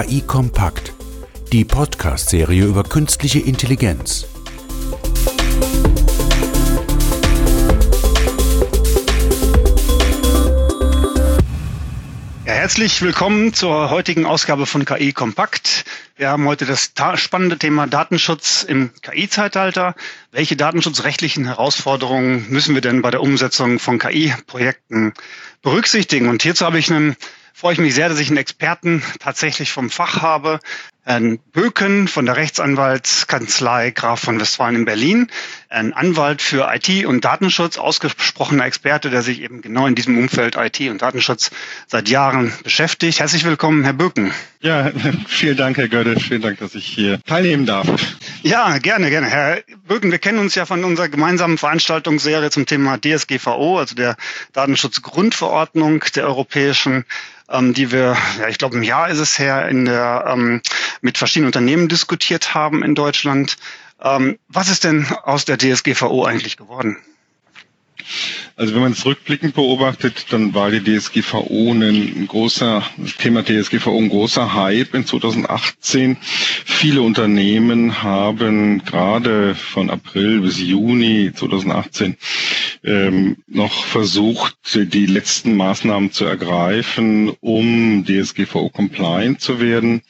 KI Kompakt, die Podcast-Serie über künstliche Intelligenz. Ja, herzlich willkommen zur heutigen Ausgabe von KI Kompakt. Wir haben heute das spannende Thema Datenschutz im KI-Zeitalter. Welche datenschutzrechtlichen Herausforderungen müssen wir denn bei der Umsetzung von KI-Projekten berücksichtigen? Und hierzu habe ich einen freue ich mich sehr, dass ich einen Experten tatsächlich vom Fach habe. Herrn Böken von der Rechtsanwaltskanzlei Graf von Westfalen in Berlin, ein Anwalt für IT und Datenschutz, ausgesprochener Experte, der sich eben genau in diesem Umfeld IT und Datenschutz seit Jahren beschäftigt. Herzlich willkommen, Herr Böken. Ja, vielen Dank, Herr Götte. Vielen Dank, dass ich hier teilnehmen darf. Ja, gerne, gerne. Herr Böken, wir kennen uns ja von unserer gemeinsamen Veranstaltungsserie zum Thema DSGVO, also der Datenschutzgrundverordnung der Europäischen ähm, die wir, ja, ich glaube, im Jahr ist es her, in der, ähm, mit verschiedenen Unternehmen diskutiert haben in Deutschland. Ähm, was ist denn aus der DSGVO eigentlich geworden? Also wenn man es rückblickend beobachtet, dann war die DSGVO ein großer, das Thema DSGVO ein großer Hype in 2018. Viele Unternehmen haben gerade von April bis Juni 2018 ähm, noch versucht, die letzten Maßnahmen zu ergreifen, um DSGVO-compliant zu werden.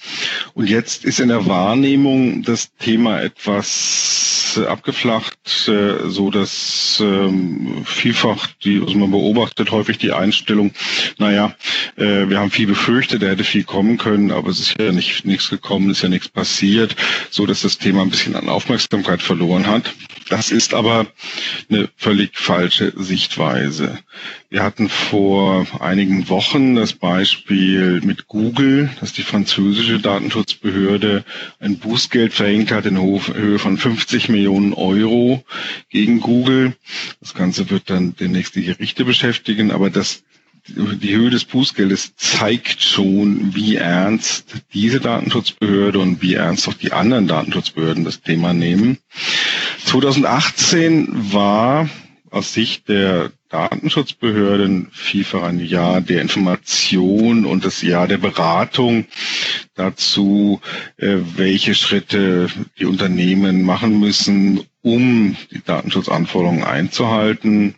Und jetzt ist in der Wahrnehmung das Thema etwas abgeflacht, äh, so dass ähm, vielfach die, also man beobachtet häufig die Einstellung, naja, äh, wir haben viel befürchtet, da hätte viel kommen können, aber es ist ja nicht nichts gekommen, ist ja nichts passiert, so dass das Thema ein bisschen an Aufmerksamkeit verloren hat. Das ist aber eine völlig falsche Sichtweise. Wir hatten vor einigen Wochen das Beispiel mit Google, dass die französische Datenschutzbehörde ein Bußgeld verhängt hat in Höhe von 50 Millionen Euro gegen Google. Das Ganze wird dann demnächst die Gerichte beschäftigen, aber das die Höhe des Bußgeldes zeigt schon, wie ernst diese Datenschutzbehörde und wie ernst auch die anderen Datenschutzbehörden das Thema nehmen. 2018 war aus Sicht der Datenschutzbehörden vielfach ein Jahr der Information und das Jahr der Beratung dazu, äh, welche Schritte die Unternehmen machen müssen, um die Datenschutzanforderungen einzuhalten.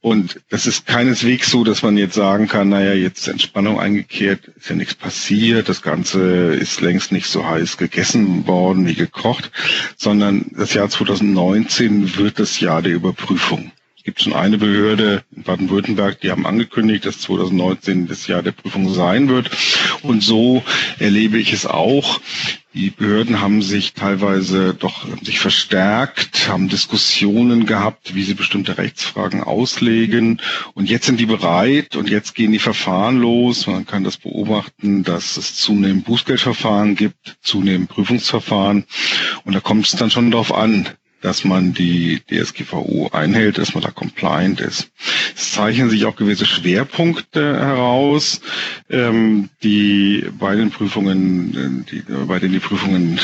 Und das ist keineswegs so, dass man jetzt sagen kann, naja, jetzt ist Entspannung eingekehrt, ist ja nichts passiert, das Ganze ist längst nicht so heiß gegessen worden wie gekocht, sondern das Jahr 2019 wird das Jahr der Überprüfung gibt schon eine Behörde in Baden-Württemberg, die haben angekündigt, dass 2019 das Jahr der Prüfung sein wird. Und so erlebe ich es auch. Die Behörden haben sich teilweise doch sich verstärkt, haben Diskussionen gehabt, wie sie bestimmte Rechtsfragen auslegen. Und jetzt sind die bereit und jetzt gehen die Verfahren los. Man kann das beobachten, dass es zunehmend Bußgeldverfahren gibt, zunehmend Prüfungsverfahren. Und da kommt es dann schon darauf an, dass man die DSGVO einhält, dass man da compliant ist. Es zeichnen sich auch gewisse Schwerpunkte heraus, ähm, die bei den Prüfungen, die, bei denen die Prüfungen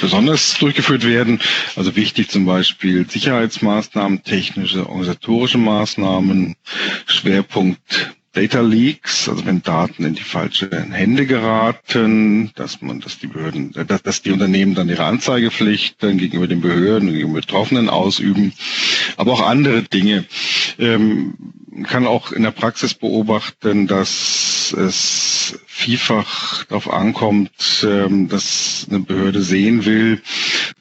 besonders durchgeführt werden. Also wichtig zum Beispiel Sicherheitsmaßnahmen, technische, organisatorische Maßnahmen, Schwerpunkt Data Leaks, also wenn Daten in die falschen Hände geraten, dass man, dass die Behörden, dass, dass die Unternehmen dann ihre Anzeigepflicht dann gegenüber den Behörden und gegenüber Betroffenen ausüben, aber auch andere Dinge. Ähm, kann auch in der Praxis beobachten, dass es vielfach darauf ankommt, ähm, dass eine Behörde sehen will,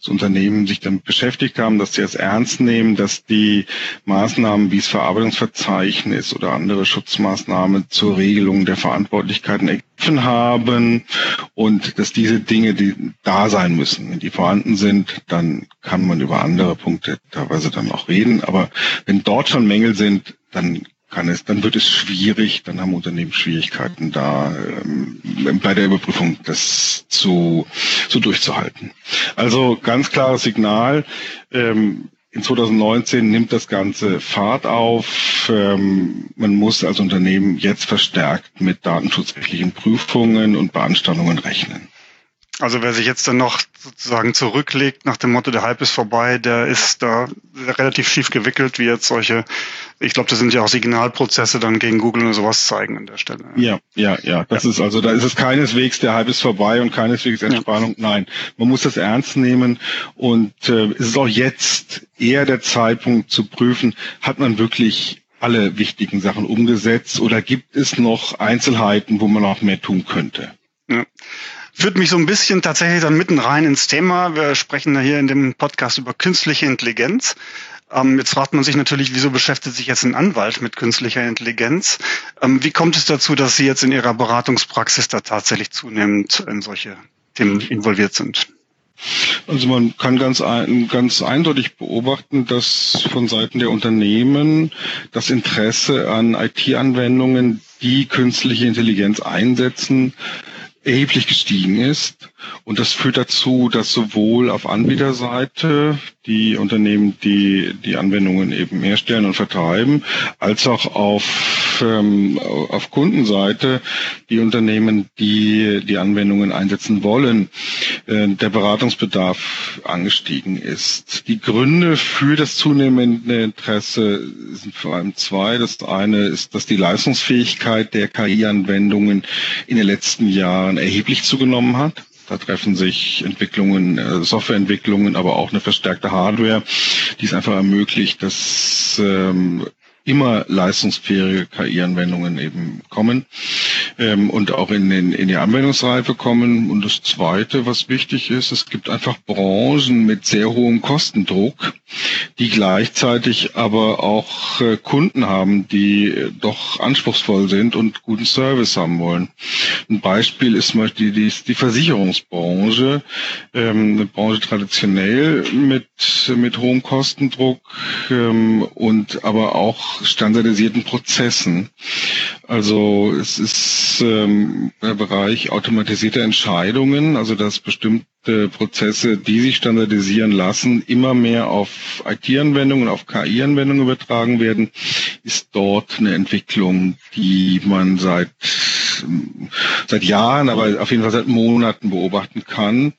dass Unternehmen sich damit beschäftigt haben, dass sie es ernst nehmen, dass die Maßnahmen wie das Verarbeitungsverzeichnis oder andere Schutzmaßnahmen zur Regelung der Verantwortlichkeiten ergriffen haben und dass diese Dinge, die da sein müssen, wenn die vorhanden sind, dann kann man über andere Punkte teilweise dann auch reden. Aber wenn dort schon Mängel sind, dann kann es, dann wird es schwierig, dann haben Unternehmen Schwierigkeiten da ähm, bei der Überprüfung das zu, so durchzuhalten. Also ganz klares Signal. Ähm, in 2019 nimmt das Ganze Fahrt auf. Ähm, man muss als Unternehmen jetzt verstärkt mit datenschutzrechtlichen Prüfungen und Beanstandungen rechnen. Also wer sich jetzt dann noch sozusagen zurücklegt nach dem Motto, der Hype ist vorbei, der ist da relativ schief gewickelt, wie jetzt solche, ich glaube, das sind ja auch Signalprozesse dann gegen Google und sowas zeigen an der Stelle. Ja, ja, ja. Das ja. ist also, da ist es keineswegs, der Hype ist vorbei und keineswegs Entspannung. Ja. Nein, man muss das ernst nehmen und äh, es ist auch jetzt eher der Zeitpunkt zu prüfen, hat man wirklich alle wichtigen Sachen umgesetzt oder gibt es noch Einzelheiten, wo man noch mehr tun könnte? Ja führt mich so ein bisschen tatsächlich dann mitten rein ins Thema. Wir sprechen da hier in dem Podcast über künstliche Intelligenz. Ähm, jetzt fragt man sich natürlich, wieso beschäftigt sich jetzt ein Anwalt mit künstlicher Intelligenz? Ähm, wie kommt es dazu, dass Sie jetzt in Ihrer Beratungspraxis da tatsächlich zunehmend in solche Themen involviert sind? Also man kann ganz, ein, ganz eindeutig beobachten, dass von Seiten der Unternehmen das Interesse an IT-Anwendungen, die künstliche Intelligenz einsetzen, erheblich gestiegen ist. Und das führt dazu, dass sowohl auf Anbieterseite die Unternehmen, die die Anwendungen eben herstellen und vertreiben, als auch auf, ähm, auf Kundenseite die Unternehmen, die die Anwendungen einsetzen wollen, äh, der Beratungsbedarf angestiegen ist. Die Gründe für das zunehmende Interesse sind vor allem zwei. Das eine ist, dass die Leistungsfähigkeit der KI-Anwendungen in den letzten Jahren erheblich zugenommen hat. Da treffen sich Entwicklungen, äh, Softwareentwicklungen, aber auch eine verstärkte Hardware, die es einfach ermöglicht, dass ähm, immer leistungsfähige KI-Anwendungen eben kommen ähm, und auch in, den, in die Anwendungsreife kommen. Und das Zweite, was wichtig ist, es gibt einfach Branchen mit sehr hohem Kostendruck, die gleichzeitig aber auch äh, Kunden haben, die äh, doch anspruchsvoll sind und guten Service haben wollen. Ein Beispiel ist zum Beispiel die, die Versicherungsbranche, ähm, eine Branche traditionell mit, mit hohem Kostendruck ähm, und aber auch standardisierten Prozessen. Also es ist ähm, der Bereich automatisierte Entscheidungen, also dass bestimmte Prozesse, die sich standardisieren lassen, immer mehr auf IT-Anwendungen, auf KI-Anwendungen übertragen werden, ist dort eine Entwicklung, die man seit seit Jahren, aber auf jeden Fall seit Monaten beobachten kann,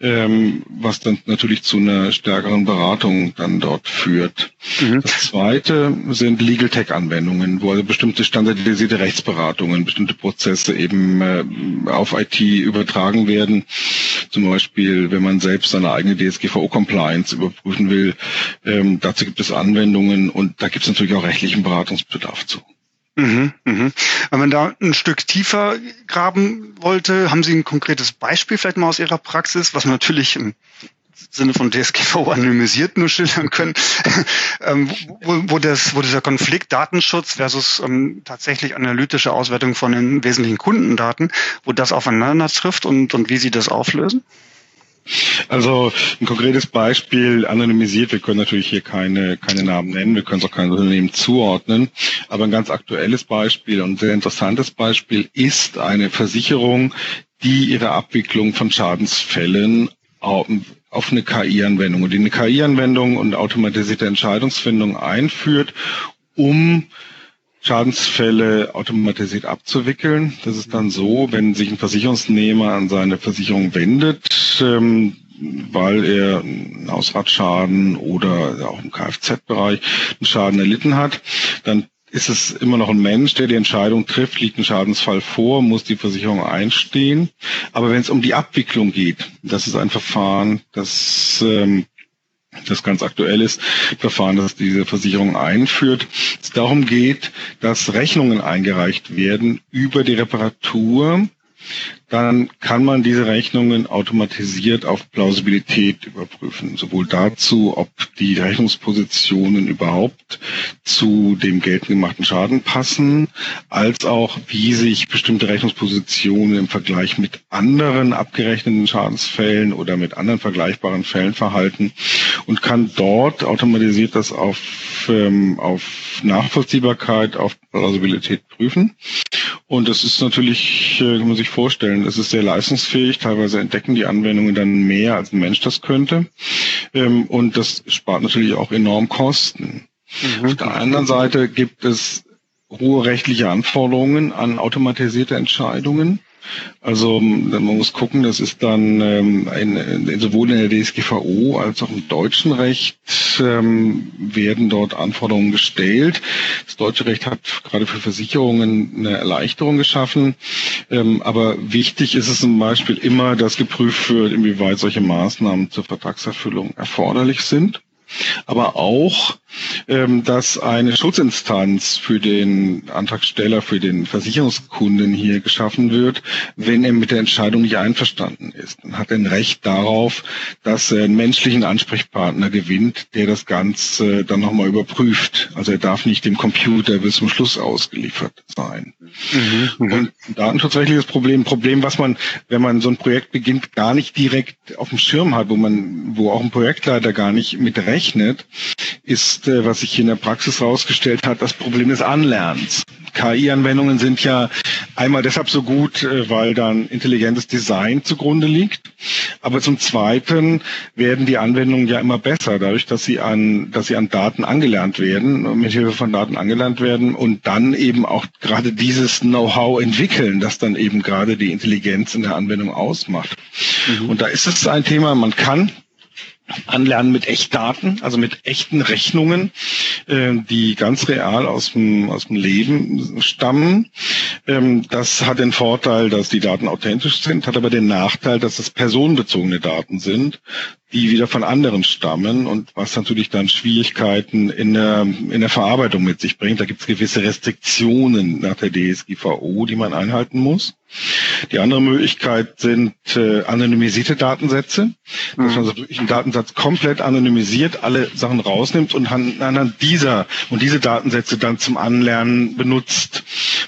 ähm, was dann natürlich zu einer stärkeren Beratung dann dort führt. Mhm. Das zweite sind Legal Tech Anwendungen, wo also bestimmte standardisierte Rechtsberatungen, bestimmte Prozesse eben äh, auf IT übertragen werden. Zum Beispiel, wenn man selbst seine eigene DSGVO Compliance überprüfen will. Ähm, dazu gibt es Anwendungen und da gibt es natürlich auch rechtlichen Beratungsbedarf zu. Mhm, mhm. Wenn man da ein Stück tiefer graben wollte, haben Sie ein konkretes Beispiel vielleicht mal aus Ihrer Praxis, was natürlich im Sinne von DSGVO anonymisiert nur schildern können, ähm, wo, wo, das, wo dieser Konflikt Datenschutz versus ähm, tatsächlich analytische Auswertung von den wesentlichen Kundendaten, wo das aufeinander trifft und, und wie Sie das auflösen? Also ein konkretes Beispiel anonymisiert. Wir können natürlich hier keine, keine Namen nennen, wir können es auch kein Unternehmen zuordnen. Aber ein ganz aktuelles Beispiel und sehr interessantes Beispiel ist eine Versicherung, die ihre Abwicklung von Schadensfällen auf eine KI-Anwendung und die eine KI-Anwendung und automatisierte Entscheidungsfindung einführt, um Schadensfälle automatisiert abzuwickeln. Das ist dann so, wenn sich ein Versicherungsnehmer an seine Versicherung wendet, ähm, weil er einen Hausratschaden oder auch im Kfz-Bereich einen Schaden erlitten hat, dann ist es immer noch ein Mensch, der die Entscheidung trifft, liegt ein Schadensfall vor, muss die Versicherung einstehen. Aber wenn es um die Abwicklung geht, das ist ein Verfahren, das ähm, das ganz aktuell ist, Verfahren, das diese Versicherung einführt, es darum geht, dass Rechnungen eingereicht werden über die Reparatur dann kann man diese Rechnungen automatisiert auf Plausibilität überprüfen. Sowohl dazu, ob die Rechnungspositionen überhaupt zu dem geltend gemachten Schaden passen, als auch, wie sich bestimmte Rechnungspositionen im Vergleich mit anderen abgerechneten Schadensfällen oder mit anderen vergleichbaren Fällen verhalten und kann dort automatisiert das auf, ähm, auf Nachvollziehbarkeit, auf Plausibilität prüfen. Und das ist natürlich, äh, kann man sich vorstellen, es ist sehr leistungsfähig. Teilweise entdecken die Anwendungen dann mehr, als ein Mensch das könnte. Ähm, und das spart natürlich auch enorm Kosten. Mhm. Auf der anderen Seite gibt es hohe rechtliche Anforderungen an automatisierte Entscheidungen. Also man muss gucken, das ist dann ähm, ein, sowohl in der DSGVO als auch im deutschen Recht ähm, werden dort Anforderungen gestellt. Das deutsche Recht hat gerade für Versicherungen eine Erleichterung geschaffen. Ähm, aber wichtig ist es zum Beispiel immer, dass geprüft wird, inwieweit solche Maßnahmen zur Vertragserfüllung erforderlich sind aber auch, dass eine Schutzinstanz für den Antragsteller, für den Versicherungskunden hier geschaffen wird, wenn er mit der Entscheidung nicht einverstanden ist. Dann hat er ein Recht darauf, dass er einen menschlichen Ansprechpartner gewinnt, der das Ganze dann nochmal überprüft. Also er darf nicht dem Computer bis zum Schluss ausgeliefert sein. Mhm, mhm, Und datenschutzrechtliches Problem, Problem, was man, wenn man so ein Projekt beginnt, gar nicht direkt auf dem Schirm hat, wo man, wo auch ein Projektleiter gar nicht mit Recht berechnet, ist, äh, was sich in der Praxis herausgestellt hat, das Problem des Anlernens. KI-Anwendungen sind ja einmal deshalb so gut, äh, weil dann intelligentes Design zugrunde liegt. Aber zum Zweiten werden die Anwendungen ja immer besser, dadurch, dass sie an, dass sie an Daten angelernt werden, mit Hilfe von Daten angelernt werden und dann eben auch gerade dieses Know-how entwickeln, das dann eben gerade die Intelligenz in der Anwendung ausmacht. Mhm. Und da ist es ein Thema, man kann Anlernen mit Echtdaten, also mit echten Rechnungen, äh, die ganz real aus dem, aus dem Leben stammen. Ähm, das hat den Vorteil, dass die Daten authentisch sind, hat aber den Nachteil, dass es personenbezogene Daten sind, die wieder von anderen stammen und was natürlich dann Schwierigkeiten in der, in der Verarbeitung mit sich bringt. Da gibt es gewisse Restriktionen nach der DSGVO, die man einhalten muss. Die andere Möglichkeit sind äh, anonymisierte Datensätze, dass man also wirklich einen Datensatz komplett anonymisiert, alle Sachen rausnimmt und anhand dieser und diese Datensätze dann zum Anlernen benutzt.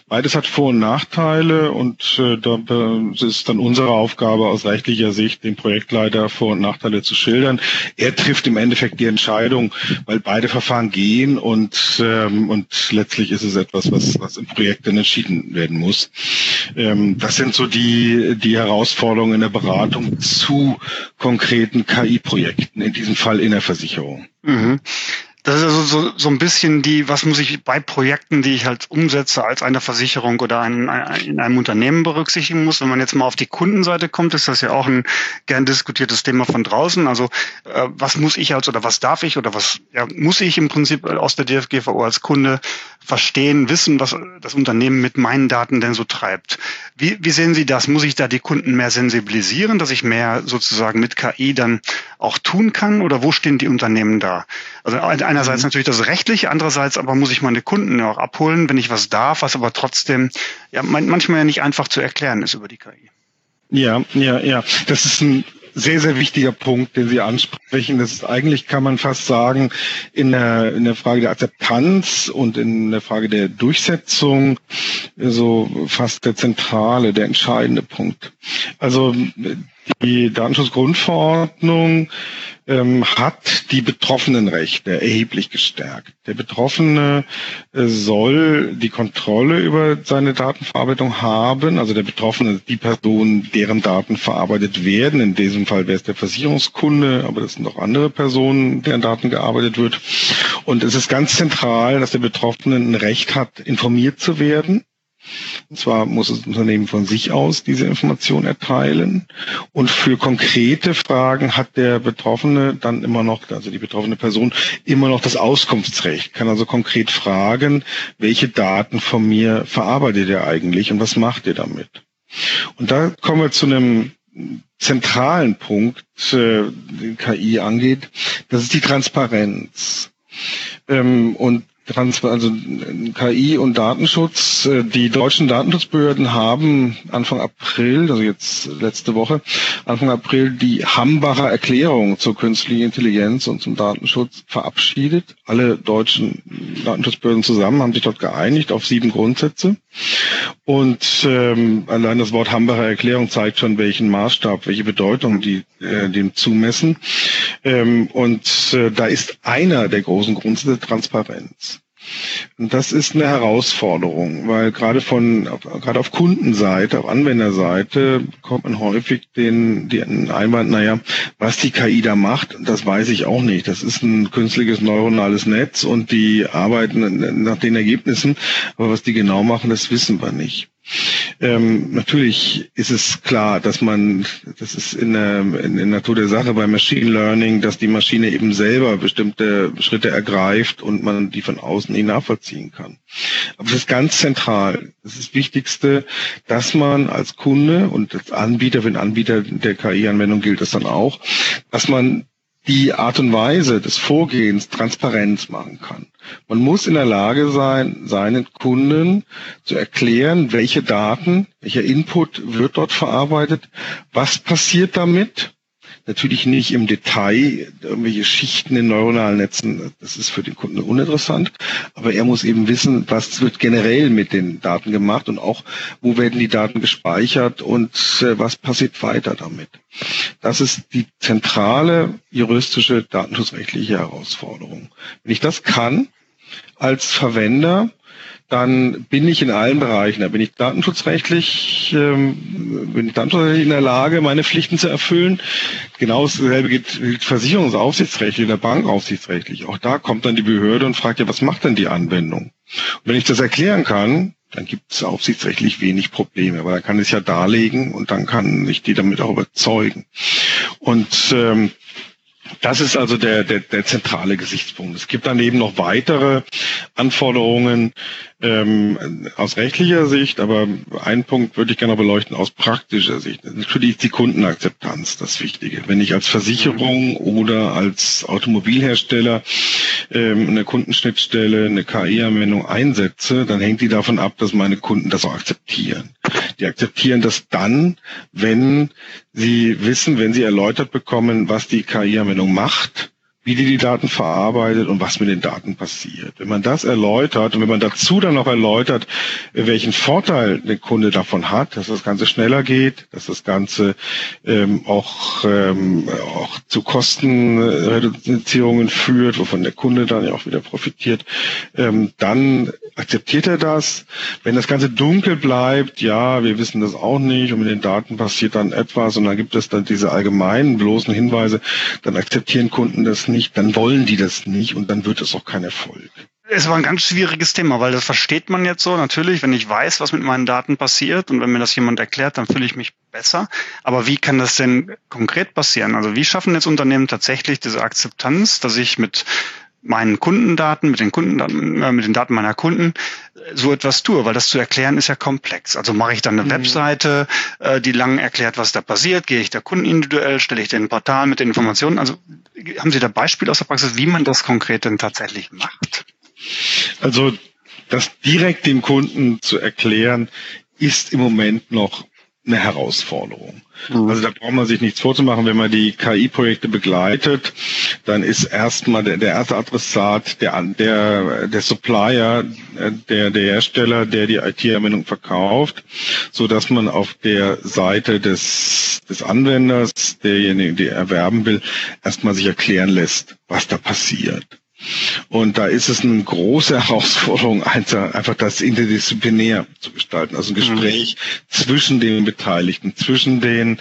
Beides hat Vor- und Nachteile und äh, da äh, ist dann unsere Aufgabe aus rechtlicher Sicht, den Projektleiter Vor- und Nachteile zu schildern. Er trifft im Endeffekt die Entscheidung, weil beide Verfahren gehen und, ähm, und letztlich ist es etwas, was, was im Projekt dann entschieden werden muss. Ähm, das sind so die, die Herausforderungen in der Beratung zu konkreten KI-Projekten, in diesem Fall in der Versicherung. Mhm. Das ist also so, so ein bisschen die, was muss ich bei Projekten, die ich halt umsetze als eine Versicherung oder ein, ein, in einem Unternehmen berücksichtigen muss. Wenn man jetzt mal auf die Kundenseite kommt, ist das ja auch ein gern diskutiertes Thema von draußen. Also äh, was muss ich als oder was darf ich oder was ja, muss ich im Prinzip aus der DFGVO als Kunde verstehen, wissen, was das Unternehmen mit meinen Daten denn so treibt. Wie, wie sehen Sie das? Muss ich da die Kunden mehr sensibilisieren, dass ich mehr sozusagen mit KI dann auch tun kann? Oder wo stehen die Unternehmen da? Also einerseits mhm. natürlich das Rechtliche, andererseits aber muss ich meine Kunden ja auch abholen, wenn ich was darf, was aber trotzdem ja manchmal ja nicht einfach zu erklären ist über die KI. Ja, ja, ja. Das ist ein sehr, sehr wichtiger Punkt, den Sie ansprechen. Das ist eigentlich, kann man fast sagen, in der, in der Frage der Akzeptanz und in der Frage der Durchsetzung so fast der zentrale, der entscheidende Punkt. Also die Datenschutzgrundverordnung ähm, hat die Betroffenenrechte erheblich gestärkt. Der Betroffene äh, soll die Kontrolle über seine Datenverarbeitung haben, also der Betroffene ist die Person, deren Daten verarbeitet werden. In diesem Fall wäre es der Versicherungskunde, aber das sind auch andere Personen, deren Daten gearbeitet wird. Und es ist ganz zentral, dass der Betroffene ein Recht hat, informiert zu werden und zwar muss das Unternehmen von sich aus diese Information erteilen. Und für konkrete Fragen hat der Betroffene dann immer noch, also die betroffene Person, immer noch das Auskunftsrecht, kann also konkret fragen, welche Daten von mir verarbeitet ihr eigentlich und was macht ihr damit? Und da kommen wir zu einem zentralen Punkt, äh, den KI angeht. Das ist die Transparenz. Ähm, und also KI und Datenschutz. Äh, die deutschen Datenschutzbehörden haben Anfang April, also jetzt letzte Woche, Anfang April die Hambacher Erklärung zur künstlichen Intelligenz und zum Datenschutz verabschiedet. Alle deutschen Datenschutzbehörden zusammen haben sich dort geeinigt auf sieben Grundsätze. Und ähm, allein das Wort Hambacher Erklärung zeigt schon, welchen Maßstab, welche Bedeutung die äh, dem zumessen. Ähm, und äh, da ist einer der großen Grundsätze Transparenz. Und das ist eine Herausforderung, weil gerade von, gerade auf Kundenseite, auf Anwenderseite kommt man häufig den, den Einwand, naja, was die KI da macht, das weiß ich auch nicht. Das ist ein künstliches neuronales Netz und die arbeiten nach den Ergebnissen, aber was die genau machen, das wissen wir nicht. Ähm, natürlich ist es klar, dass man, das ist in der, in der Natur der Sache bei Machine Learning, dass die Maschine eben selber bestimmte Schritte ergreift und man die von außen nicht nachvollziehen kann. Aber das ist ganz zentral. Das ist das Wichtigste, dass man als Kunde und als Anbieter, wenn Anbieter der KI-Anwendung gilt das dann auch, dass man die Art und Weise des Vorgehens Transparenz machen kann. Man muss in der Lage sein, seinen Kunden zu erklären, welche Daten, welcher Input wird dort verarbeitet, was passiert damit Natürlich nicht im Detail irgendwelche Schichten in neuronalen Netzen. Das ist für den Kunden uninteressant. Aber er muss eben wissen, was wird generell mit den Daten gemacht und auch, wo werden die Daten gespeichert und äh, was passiert weiter damit. Das ist die zentrale juristische datenschutzrechtliche Herausforderung. Wenn ich das kann als Verwender, dann bin ich in allen Bereichen, da bin ich datenschutzrechtlich, ähm, bin ich datenschutzrechtlich in der Lage, meine Pflichten zu erfüllen. Genau dasselbe gilt, versicherungsaufsichtsrechtlich oder bankaufsichtsrechtlich. Auch da kommt dann die Behörde und fragt ja, was macht denn die Anwendung? Und wenn ich das erklären kann, dann gibt es aufsichtsrechtlich wenig Probleme, aber dann kann ich es ja darlegen und dann kann ich die damit auch überzeugen. Und ähm, das ist also der, der, der zentrale Gesichtspunkt. Es gibt dann eben noch weitere Anforderungen ähm, aus rechtlicher Sicht, aber einen Punkt würde ich gerne beleuchten aus praktischer Sicht. Natürlich ist die Kundenakzeptanz das Wichtige. Wenn ich als Versicherung oder als Automobilhersteller ähm, eine Kundenschnittstelle, eine KI-Anwendung einsetze, dann hängt die davon ab, dass meine Kunden das auch akzeptieren. Die akzeptieren das dann, wenn sie wissen, wenn sie erläutert bekommen, was die KI-Anwendung macht wie die die Daten verarbeitet und was mit den Daten passiert. Wenn man das erläutert und wenn man dazu dann noch erläutert, welchen Vorteil der Kunde davon hat, dass das Ganze schneller geht, dass das Ganze ähm, auch, ähm, auch zu Kostenreduzierungen führt, wovon der Kunde dann ja auch wieder profitiert, ähm, dann akzeptiert er das. Wenn das Ganze dunkel bleibt, ja, wir wissen das auch nicht und mit den Daten passiert dann etwas und dann gibt es dann diese allgemeinen bloßen Hinweise, dann akzeptieren Kunden das nicht, dann wollen die das nicht und dann wird es auch kein Erfolg. Es war ein ganz schwieriges Thema, weil das versteht man jetzt so. Natürlich, wenn ich weiß, was mit meinen Daten passiert und wenn mir das jemand erklärt, dann fühle ich mich besser. Aber wie kann das denn konkret passieren? Also wie schaffen jetzt Unternehmen tatsächlich diese Akzeptanz, dass ich mit meinen Kundendaten, mit den Kundendaten, äh, mit den Daten meiner Kunden so etwas tue, weil das zu erklären ist ja komplex. Also mache ich dann eine mhm. Webseite, äh, die lang erklärt, was da passiert, gehe ich der Kunden individuell, stelle ich den Portal mit den Informationen. Also haben Sie da Beispiele aus der Praxis, wie man das konkret denn tatsächlich macht? Also das direkt dem Kunden zu erklären, ist im Moment noch eine Herausforderung. Mhm. Also da braucht man sich nichts vorzumachen, wenn man die KI-Projekte begleitet, dann ist erstmal der, der erste Adressat der, der, der Supplier, der, der Hersteller, der die IT-Anwendung verkauft, so dass man auf der Seite des, des Anwenders, derjenige, der erwerben will, erstmal sich erklären lässt, was da passiert. Und da ist es eine große Herausforderung, einfach das interdisziplinär zu gestalten. Also ein Gespräch mhm. zwischen den Beteiligten, zwischen den,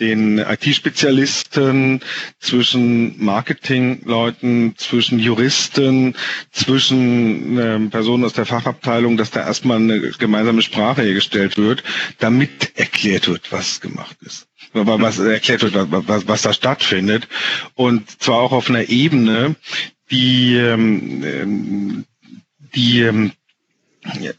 den IT-Spezialisten, zwischen Marketingleuten, zwischen Juristen, zwischen ähm, Personen aus der Fachabteilung, dass da erstmal eine gemeinsame Sprache hergestellt wird, damit erklärt wird, was gemacht ist was erklärt wird, was, was, was da stattfindet. Und zwar auch auf einer Ebene, die, ähm, ähm, die ähm,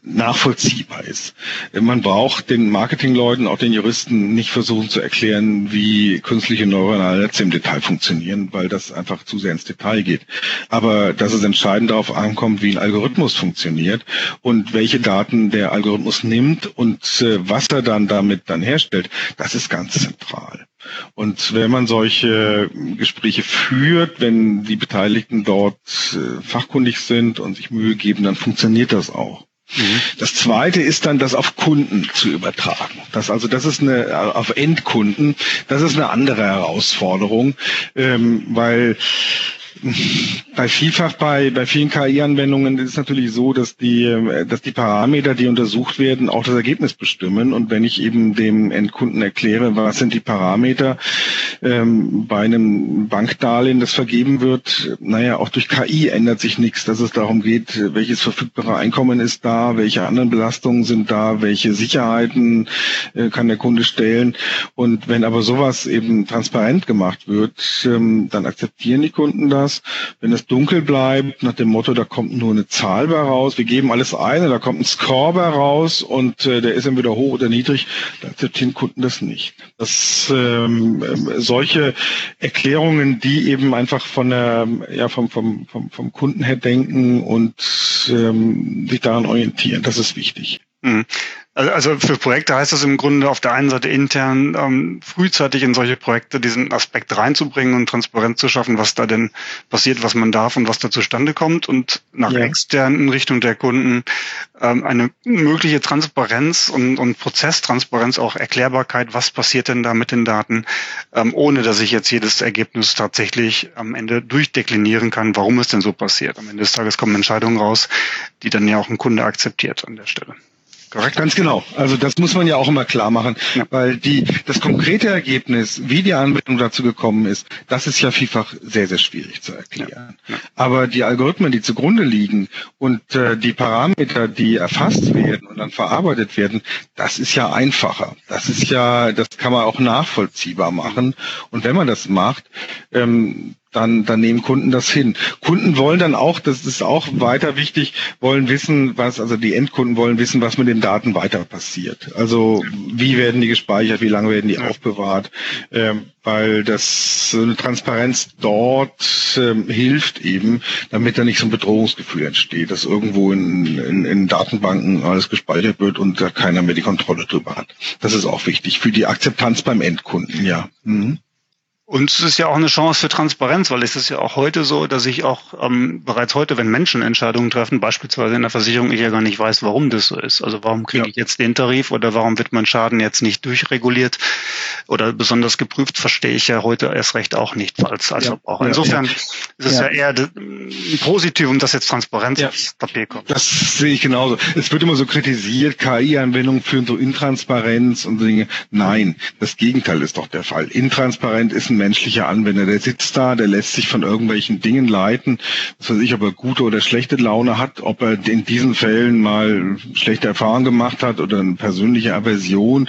nachvollziehbar ist. Man braucht den Marketingleuten, auch den Juristen nicht versuchen zu erklären, wie künstliche neuronale Netze im Detail funktionieren, weil das einfach zu sehr ins Detail geht. Aber dass es entscheidend darauf ankommt, wie ein Algorithmus funktioniert und welche Daten der Algorithmus nimmt und äh, was er dann damit dann herstellt, das ist ganz zentral. Und wenn man solche Gespräche führt, wenn die Beteiligten dort äh, fachkundig sind und sich Mühe geben, dann funktioniert das auch. Mhm. Das zweite ist dann, das auf Kunden zu übertragen. Das also, das ist eine auf Endkunden. Das ist eine andere Herausforderung, ähm, weil bei vielfach bei, bei vielen KI-Anwendungen ist es natürlich so, dass die, dass die Parameter, die untersucht werden, auch das Ergebnis bestimmen. Und wenn ich eben dem Endkunden erkläre, was sind die Parameter, ähm, bei einem Bankdarlehen, das vergeben wird, naja, auch durch KI ändert sich nichts, dass es darum geht, welches verfügbare Einkommen ist da, welche anderen Belastungen sind da, welche Sicherheiten äh, kann der Kunde stellen. Und wenn aber sowas eben transparent gemacht wird, ähm, dann akzeptieren die Kunden das. Wenn es dunkel bleibt, nach dem Motto, da kommt nur eine Zahl bei raus, wir geben alles ein, da kommt ein Score bei raus und äh, der ist entweder hoch oder niedrig, dann akzeptieren Kunden das nicht. Das ähm, solche Erklärungen, die eben einfach von der, ja, vom, vom, vom, vom Kunden her denken und ähm, sich daran orientieren, das ist wichtig. Mhm. Also, also für Projekte heißt das im Grunde auf der einen Seite intern ähm, frühzeitig in solche Projekte diesen Aspekt reinzubringen und transparent zu schaffen, was da denn passiert, was man darf und was da zustande kommt und nach ja. extern in Richtung der Kunden ähm, eine mögliche Transparenz und, und Prozesstransparenz, auch Erklärbarkeit, was passiert denn da mit den Daten, ähm, ohne dass ich jetzt jedes Ergebnis tatsächlich am Ende durchdeklinieren kann, warum es denn so passiert. Am Ende des Tages kommen Entscheidungen raus, die dann ja auch ein Kunde akzeptiert an der Stelle. Korrekt? Ganz genau. Also das muss man ja auch immer klar machen, ja. weil die, das konkrete Ergebnis, wie die Anwendung dazu gekommen ist, das ist ja vielfach sehr, sehr schwierig zu erklären. Ja. Ja. Aber die Algorithmen, die zugrunde liegen und äh, die Parameter, die erfasst werden und dann verarbeitet werden, das ist ja einfacher. Das ist ja, das kann man auch nachvollziehbar machen. Und wenn man das macht, ähm, dann, dann nehmen Kunden das hin. Kunden wollen dann auch, das ist auch weiter wichtig, wollen wissen, was, also die Endkunden wollen wissen, was mit den Daten weiter passiert. Also wie werden die gespeichert, wie lange werden die aufbewahrt, ähm, weil das so eine Transparenz dort ähm, hilft eben, damit da nicht so ein Bedrohungsgefühl entsteht, dass irgendwo in, in, in Datenbanken alles gespeichert wird und da keiner mehr die Kontrolle drüber hat. Das ist auch wichtig für die Akzeptanz beim Endkunden, ja. Mhm. Und es ist ja auch eine Chance für Transparenz, weil es ist ja auch heute so, dass ich auch ähm, bereits heute, wenn Menschen Entscheidungen treffen, beispielsweise in der Versicherung, ich ja gar nicht weiß, warum das so ist. Also warum kriege ja. ich jetzt den Tarif oder warum wird mein Schaden jetzt nicht durchreguliert oder besonders geprüft, verstehe ich ja heute erst recht auch nicht als, als ja. Verbraucher. Insofern ja. ist es ja, eher ein Positivum, dass jetzt Transparenz aufs Papier kommt. Das sehe ich genauso. Es wird immer so kritisiert, KI-Anwendungen führen zu Intransparenz und Dinge. Nein, das Gegenteil ist doch der Fall. Intransparent ist ein menschlicher Anwender. Der sitzt da, der lässt sich von irgendwelchen Dingen leiten. Was weiß ich, ob er gute oder schlechte Laune hat, ob er in diesen Fällen mal schlechte Erfahrungen gemacht hat oder eine persönliche Aversion.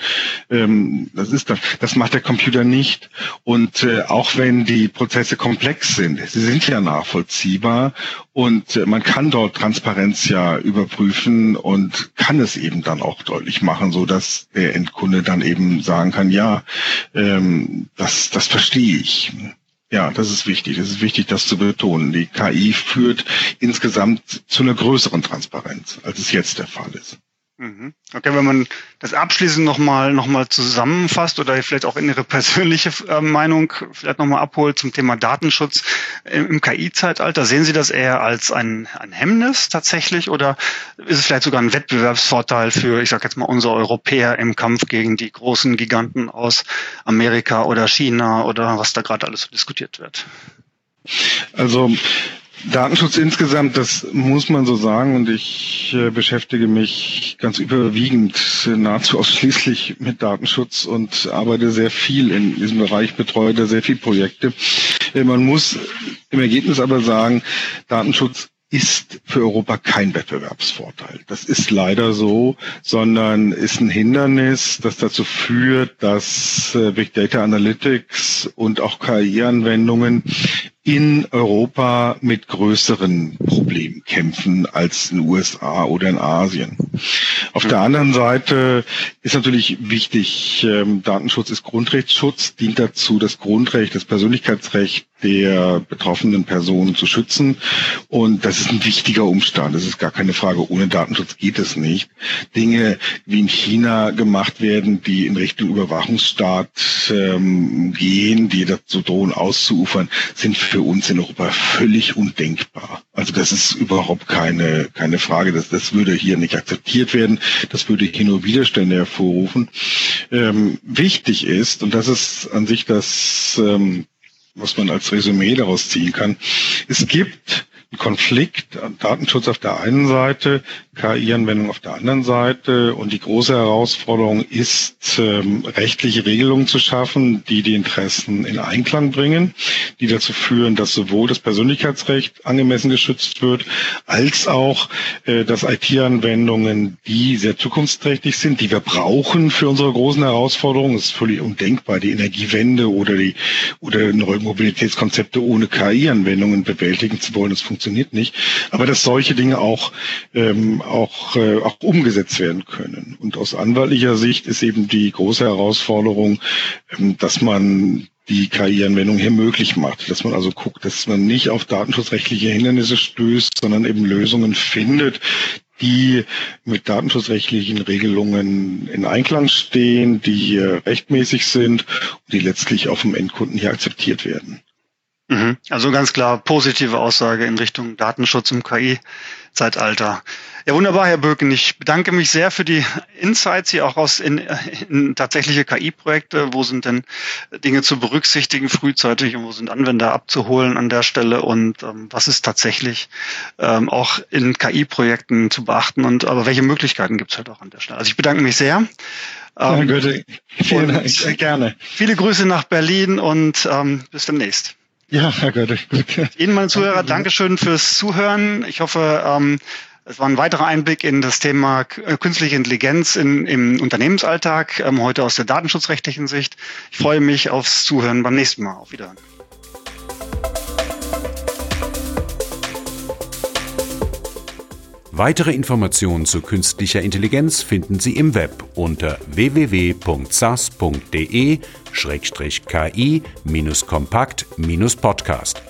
Ähm, das ist das. Das macht der Computer nicht. Und äh, auch wenn die Prozesse komplex sind, sie sind ja nachvollziehbar und äh, man kann dort Transparenz ja überprüfen und kann es eben dann auch deutlich machen, so dass der Endkunde dann eben sagen kann, ja, ähm, das, das verstehe ich. Ja, das ist wichtig. Es ist wichtig, das zu betonen. Die KI führt insgesamt zu einer größeren Transparenz, als es jetzt der Fall ist. Mhm. Okay, wenn man das abschließend nochmal noch mal zusammenfasst oder vielleicht auch in Ihre persönliche äh, Meinung vielleicht nochmal abholt zum Thema Datenschutz im, KI-Zeitalter, sehen Sie das eher als ein, ein Hemmnis tatsächlich oder ist es vielleicht sogar ein Wettbewerbsvorteil für, ich sage jetzt mal, unsere Europäer im Kampf gegen die großen Giganten aus Amerika oder China oder was da gerade alles so diskutiert wird? Also Datenschutz insgesamt, das muss man so sagen. Und ich äh, beschäftige mich ganz überwiegend, nahezu ausschließlich mit Datenschutz und arbeite sehr viel in diesem Bereich, betreue da sehr viele Projekte. Äh, man muss im Ergebnis aber sagen, Datenschutz ist für Europa kein Wettbewerbsvorteil. Das ist leider so, sondern ist ein Hindernis, das dazu führt, dass äh, Big Data Analytics und auch KI-Anwendungen in Europa mit größeren Problemen kämpfen als in den USA oder in Asien. Auf der anderen Seite ist natürlich wichtig, ähm, Datenschutz ist Grundrechtsschutz, dient dazu, das Grundrecht, das Persönlichkeitsrecht der betroffenen Personen zu schützen. Und das ist ein wichtiger Umstand. Das ist gar keine Frage. Ohne Datenschutz geht es nicht. Dinge wie in China gemacht werden, die in Richtung Überwachungsstaat ähm, gehen, die dazu drohen auszuufern, sind für uns in Europa völlig undenkbar. Also das ist überhaupt keine, keine Frage. Das, das würde hier nicht akzeptiert werden. Das würde hier nur Widerstände hervorrufen. Ähm, wichtig ist, und das ist an sich das, ähm, was man als Resümee daraus ziehen kann, es gibt einen Konflikt, Datenschutz auf der einen Seite KI-Anwendungen auf der anderen Seite. Und die große Herausforderung ist, ähm, rechtliche Regelungen zu schaffen, die die Interessen in Einklang bringen, die dazu führen, dass sowohl das Persönlichkeitsrecht angemessen geschützt wird, als auch, äh, dass IT-Anwendungen, die sehr zukunftsträchtig sind, die wir brauchen für unsere großen Herausforderungen, es ist völlig undenkbar, die Energiewende oder die oder neue Mobilitätskonzepte ohne KI-Anwendungen bewältigen zu wollen. Das funktioniert nicht. Aber dass solche Dinge auch ähm, auch, äh, auch umgesetzt werden können. Und aus anwaltlicher Sicht ist eben die große Herausforderung, ähm, dass man die KI-Anwendung hier möglich macht, dass man also guckt, dass man nicht auf datenschutzrechtliche Hindernisse stößt, sondern eben Lösungen findet, die mit datenschutzrechtlichen Regelungen in Einklang stehen, die hier rechtmäßig sind und die letztlich auch vom Endkunden hier akzeptiert werden. Mhm. Also ganz klar positive Aussage in Richtung Datenschutz im KI-Zeitalter. Ja, wunderbar, Herr Böken. Ich bedanke mich sehr für die Insights hier auch aus in, in tatsächliche KI-Projekte. Wo sind denn Dinge zu berücksichtigen frühzeitig und wo sind Anwender abzuholen an der Stelle und ähm, was ist tatsächlich ähm, auch in KI-Projekten zu beachten und aber welche Möglichkeiten gibt es halt auch an der Stelle. Also ich bedanke mich sehr. Ähm, Goethe, vielen Dank, sehr gerne. Viele Grüße nach Berlin und ähm, bis demnächst. Ja, Herr Goethe, gut. Ihnen, meine Zuhörer, Dankeschön fürs Zuhören. Ich hoffe, ähm, es war ein weiterer Einblick in das Thema äh, künstliche Intelligenz in, im Unternehmensalltag, ähm, heute aus der datenschutzrechtlichen Sicht. Ich freue mich aufs Zuhören beim nächsten Mal. Auf Wiedersehen. Weitere Informationen zu künstlicher Intelligenz finden Sie im Web unter www.sas.de-ki-kompakt-podcast.